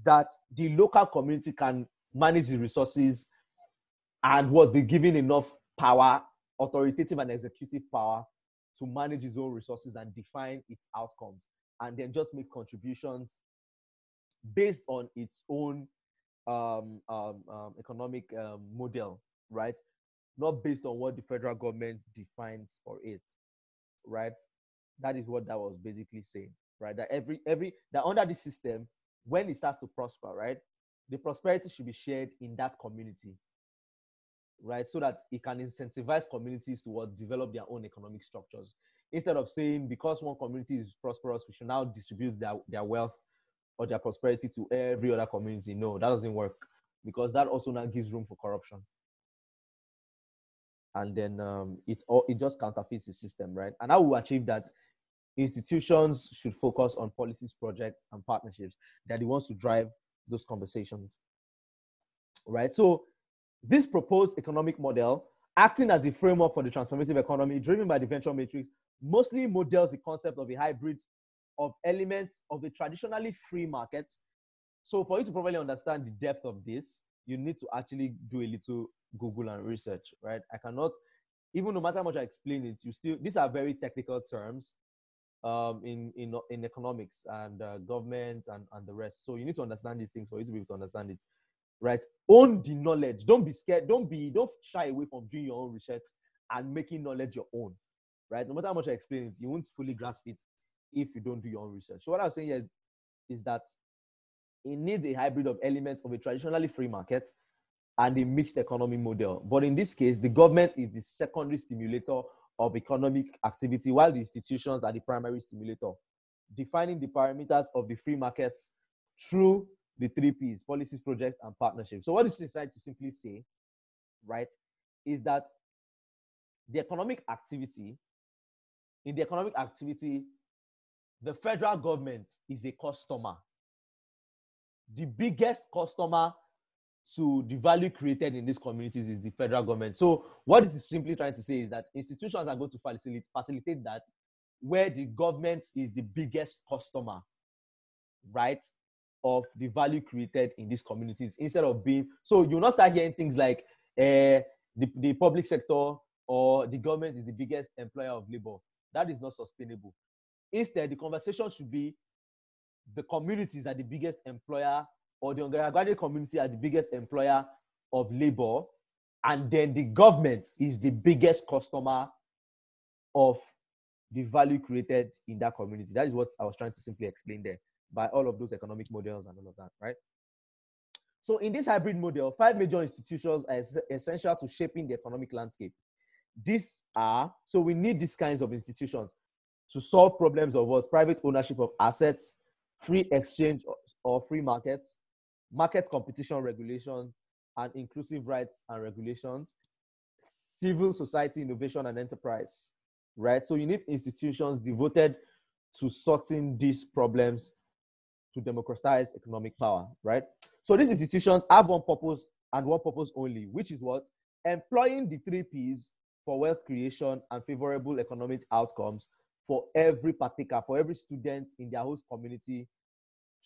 that the local community can manage the resources and what be given enough power, authoritative and executive power to manage its own resources and define its outcomes, and then just make contributions based on its own um, um, um, economic um, model, right? Not based on what the federal government defines for it, right? That is what that was basically saying, right? That every every that under this system, when it starts to prosper, right, the prosperity should be shared in that community, right? So that it can incentivize communities to develop their own economic structures. Instead of saying because one community is prosperous, we should now distribute their, their wealth or their prosperity to every other community. No, that doesn't work because that also now gives room for corruption. And then um, it all it just counterfeits the system, right? And how we achieve that institutions should focus on policies, projects, and partnerships. They're the ones to drive those conversations. Right. So this proposed economic model, acting as the framework for the transformative economy driven by the venture matrix, mostly models the concept of a hybrid of elements of a traditionally free market. So, for you to properly understand the depth of this, you need to actually do a little Google and research, right? I cannot, even no matter how much I explain it, you still, these are very technical terms um, in, in, in economics and uh, government and, and the rest. So, you need to understand these things for you to be able to understand it, right? Own the knowledge. Don't be scared. Don't be, don't shy away from doing your own research and making knowledge your own, right? No matter how much I explain it, you won't fully grasp it if you don't do your own research. So what I was saying here is that it needs a hybrid of elements of a traditionally free market and a mixed economy model. But in this case, the government is the secondary stimulator of economic activity, while the institutions are the primary stimulator, defining the parameters of the free market through the three P's policies, projects, and partnerships. So, what is decided to simply say, right, is that the economic activity, in the economic activity, the federal government is a customer. The biggest customer to the value created in these communities is the federal government. So, what this is simply trying to say is that institutions are going to facilitate, facilitate that where the government is the biggest customer, right, of the value created in these communities instead of being. So, you'll not start hearing things like uh, the, the public sector or the government is the biggest employer of labor. That is not sustainable. Instead, the conversation should be the communities are the biggest employer, or the undergraduate community are the biggest employer of labor, and then the government is the biggest customer of the value created in that community. That is what I was trying to simply explain there by all of those economic models and all of that, right? So, in this hybrid model, five major institutions are essential to shaping the economic landscape. These are so we need these kinds of institutions to solve problems of what private ownership of assets, free exchange or free markets, market competition regulation, and inclusive rights and regulations, civil society innovation and enterprise. Right? So you need institutions devoted to sorting these problems to democratize economic power, right? So these institutions have one purpose and one purpose only, which is what? Employing the three P's for wealth creation and favorable economic outcomes for every particular, for every student in their host community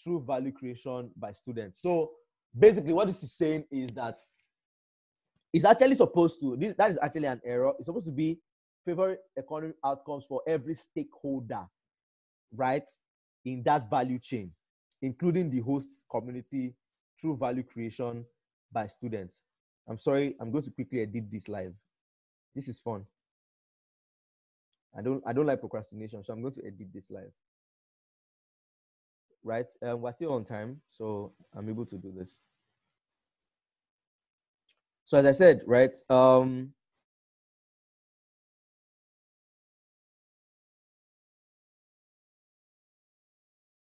through value creation by students. So basically, what this is saying is that it's actually supposed to, this that is actually an error. It's supposed to be favorite economic outcomes for every stakeholder, right? In that value chain, including the host community through value creation by students. I'm sorry, I'm going to quickly edit this live. This is fun. I don't I don't like procrastination, so I'm going to edit this live. right? Um, we're still on time, so I'm able to do this. So as I said, right, um,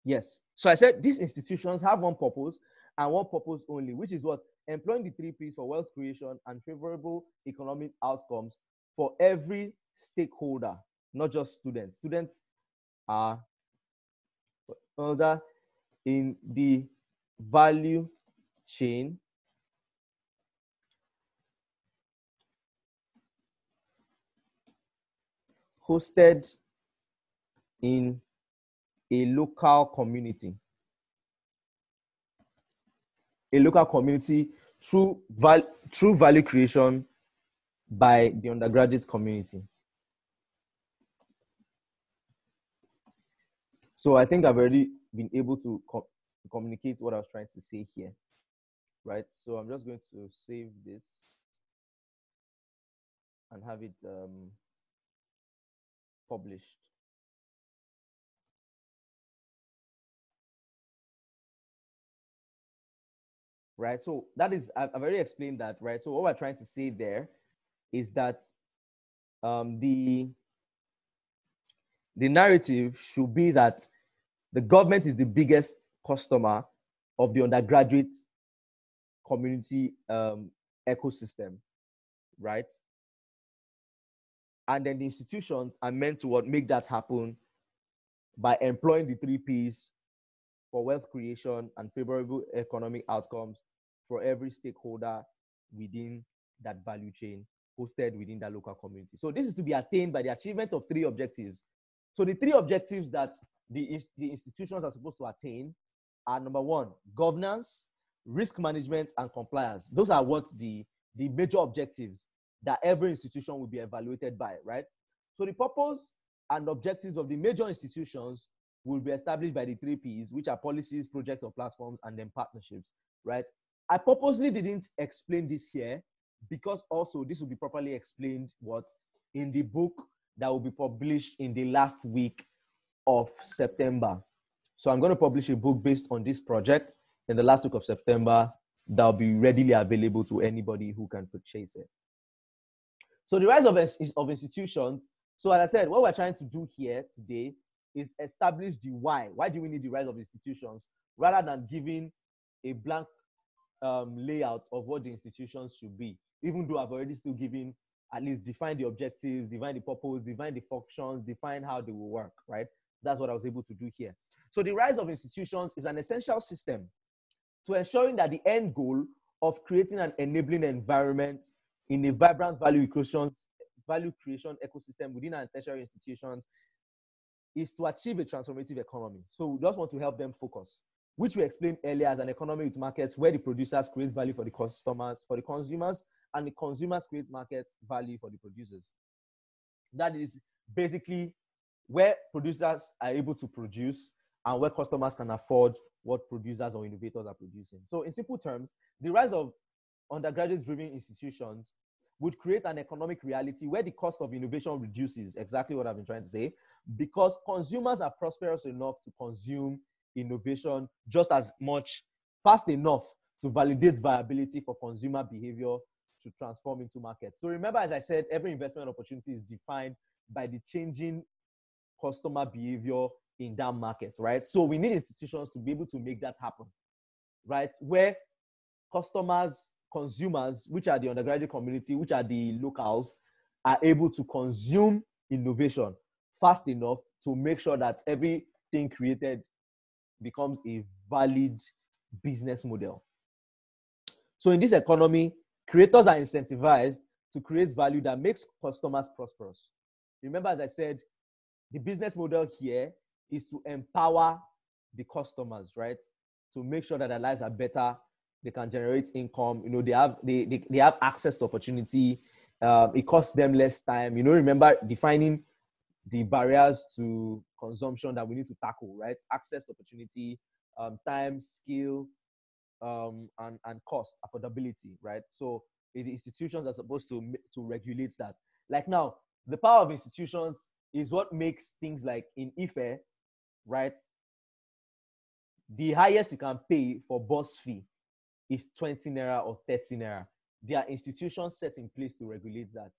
yes. So I said these institutions have one purpose and one purpose only, which is what employing the three P's for wealth creation and favorable economic outcomes for every stakeholder, not just students. Students are further in the value chain hosted in a local community. A local community through, val- through value creation by the undergraduate community. So I think I've already been able to co- communicate what I was trying to say here, right? So I'm just going to save this and have it um, published. Right, so that is, I've already explained that, right? So what we're trying to say there is that um, the the narrative should be that the government is the biggest customer of the undergraduate community um, ecosystem, right? And then the institutions are meant to what make that happen by employing the three P's for wealth creation and favorable economic outcomes for every stakeholder within that value chain hosted within that local community. So this is to be attained by the achievement of three objectives. So the three objectives that the, the institutions are supposed to attain are number one, governance, risk management, and compliance. Those are what the, the major objectives that every institution will be evaluated by, right? So the purpose and objectives of the major institutions will be established by the three P's, which are policies, projects, or platforms, and then partnerships, right? I purposely didn't explain this here because also this will be properly explained what in the book that will be published in the last week of September. So I'm going to publish a book based on this project in the last week of September that will be readily available to anybody who can purchase it. So the rise of, of institutions. So as I said, what we're trying to do here today is establish the why. Why do we need the rise of institutions rather than giving a blank um, layout of what the institutions should be? Even though I've already still given at least define the objectives, define the purpose, define the functions, define how they will work, right? That's what I was able to do here. So the rise of institutions is an essential system to ensuring that the end goal of creating an enabling environment in a vibrant value creation, value creation ecosystem within our tertiary institutions is to achieve a transformative economy. So we just want to help them focus, which we explained earlier as an economy with markets where the producers create value for the customers, for the consumers, and the consumers create market value for the producers. That is basically where producers are able to produce and where customers can afford what producers or innovators are producing. So, in simple terms, the rise of undergraduate driven institutions would create an economic reality where the cost of innovation reduces, exactly what I've been trying to say, because consumers are prosperous enough to consume innovation just as much, fast enough to validate viability for consumer behavior to transform into markets. So remember, as I said, every investment opportunity is defined by the changing customer behavior in that market, right? So we need institutions to be able to make that happen, right? Where customers, consumers, which are the undergraduate community, which are the locals, are able to consume innovation fast enough to make sure that everything created becomes a valid business model. So in this economy, creators are incentivized to create value that makes customers prosperous. Remember, as I said, the business model here is to empower the customers, right? To make sure that their lives are better, they can generate income, you know, they have they they, they have access to opportunity, um, it costs them less time. You know, remember defining the barriers to consumption that we need to tackle, right? Access to opportunity, um, time, skill, um, and, and cost, affordability, right? So the institutions are supposed to, to regulate that. Like now, the power of institutions is what makes things like in IFE, right? the highest you can pay for bus fee is 20 naira or 30 naira. There are institutions set in place to regulate that.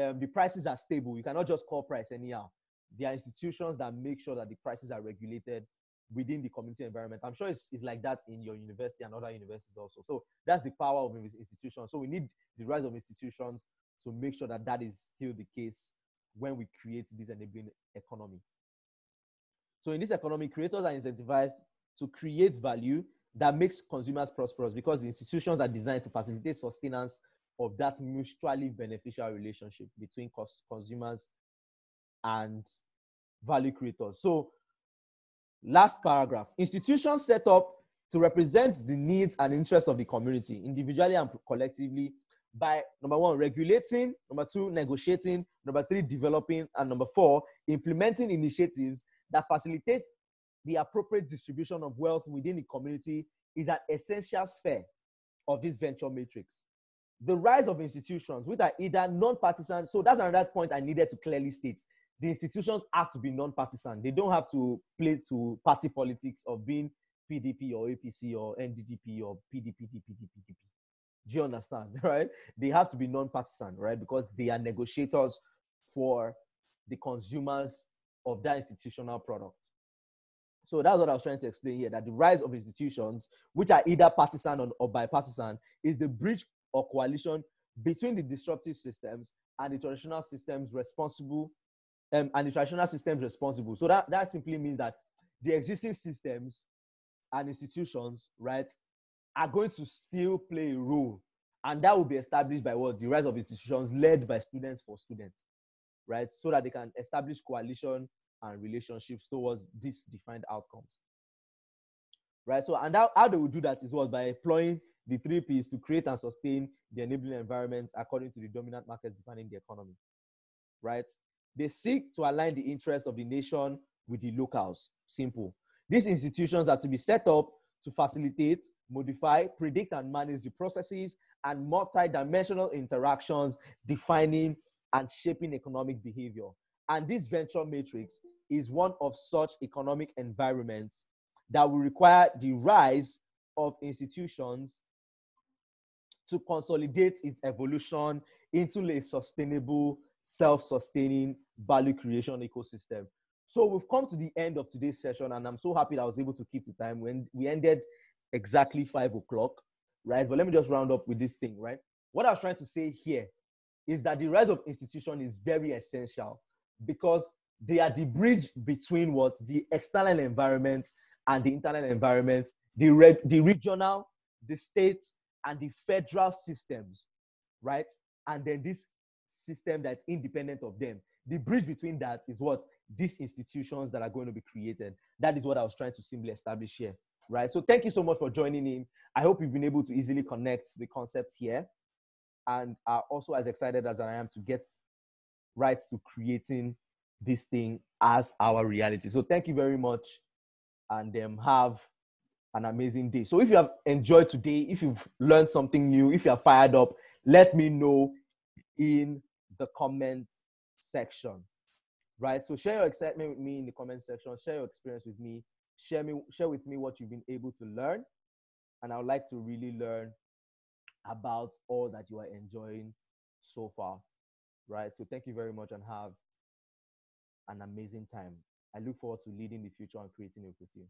Um, the prices are stable. You cannot just call price anyhow. There are institutions that make sure that the prices are regulated within the community environment. I'm sure it's, it's like that in your university and other universities also. So that's the power of institutions. So we need the rise of institutions to make sure that that is still the case when we create this enabling economy. So in this economy, creators are incentivized to create value that makes consumers prosperous because the institutions are designed to facilitate sustenance of that mutually beneficial relationship between consumers and value creators. So, last paragraph institutions set up to represent the needs and interests of the community individually and collectively by number one, regulating, number two, negotiating, number three, developing, and number four, implementing initiatives that facilitate the appropriate distribution of wealth within the community is an essential sphere of this venture matrix. The rise of institutions, which are either non-partisan, so that's another point I needed to clearly state. The institutions have to be non-partisan. They don't have to play to party politics of being PDP or APC or NDDP or PDP, PDP, PDP. Do you understand? Right? They have to be non-partisan, right? Because they are negotiators for the consumers of that institutional product. So that's what I was trying to explain here that the rise of institutions, which are either partisan or, or bipartisan, is the bridge or coalition between the disruptive systems and the traditional systems responsible um, and the traditional systems responsible. So that, that simply means that the existing systems and institutions, right, are going to still play a role. And that will be established by what? The rise of institutions led by students for students, right? So that they can establish coalition and relationships towards these defined outcomes. Right? So, and how, how they will do that is what? By employing the three P's to create and sustain the enabling environments according to the dominant markets defining the economy. Right? They seek to align the interests of the nation with the locals. Simple. These institutions are to be set up to facilitate, modify, predict, and manage the processes and multi-dimensional interactions defining and shaping economic behavior. And this venture matrix is one of such economic environments that will require the rise of institutions to consolidate its evolution into a sustainable, self sustaining value creation ecosystem. So we've come to the end of today's session, and I'm so happy that I was able to keep the time when we ended exactly five o'clock, right? But let me just round up with this thing, right? What I was trying to say here is that the rise of institution is very essential because they are the bridge between what the external environment and the internal environment, the, re- the regional, the state, and the federal systems, right? And then this system that's independent of them. The bridge between that is what these institutions that are going to be created. That is what I was trying to simply establish here, right? So thank you so much for joining in. I hope you've been able to easily connect the concepts here and are also as excited as I am to get right to creating this thing as our reality. So thank you very much and um, have an amazing day. So if you have enjoyed today, if you've learned something new, if you're fired up, let me know in the comment section. Right? So share your excitement with me in the comment section, share your experience with me, share me share with me what you've been able to learn. And I would like to really learn about all that you are enjoying so far. Right? So thank you very much and have an amazing time. I look forward to leading the future and creating it with you.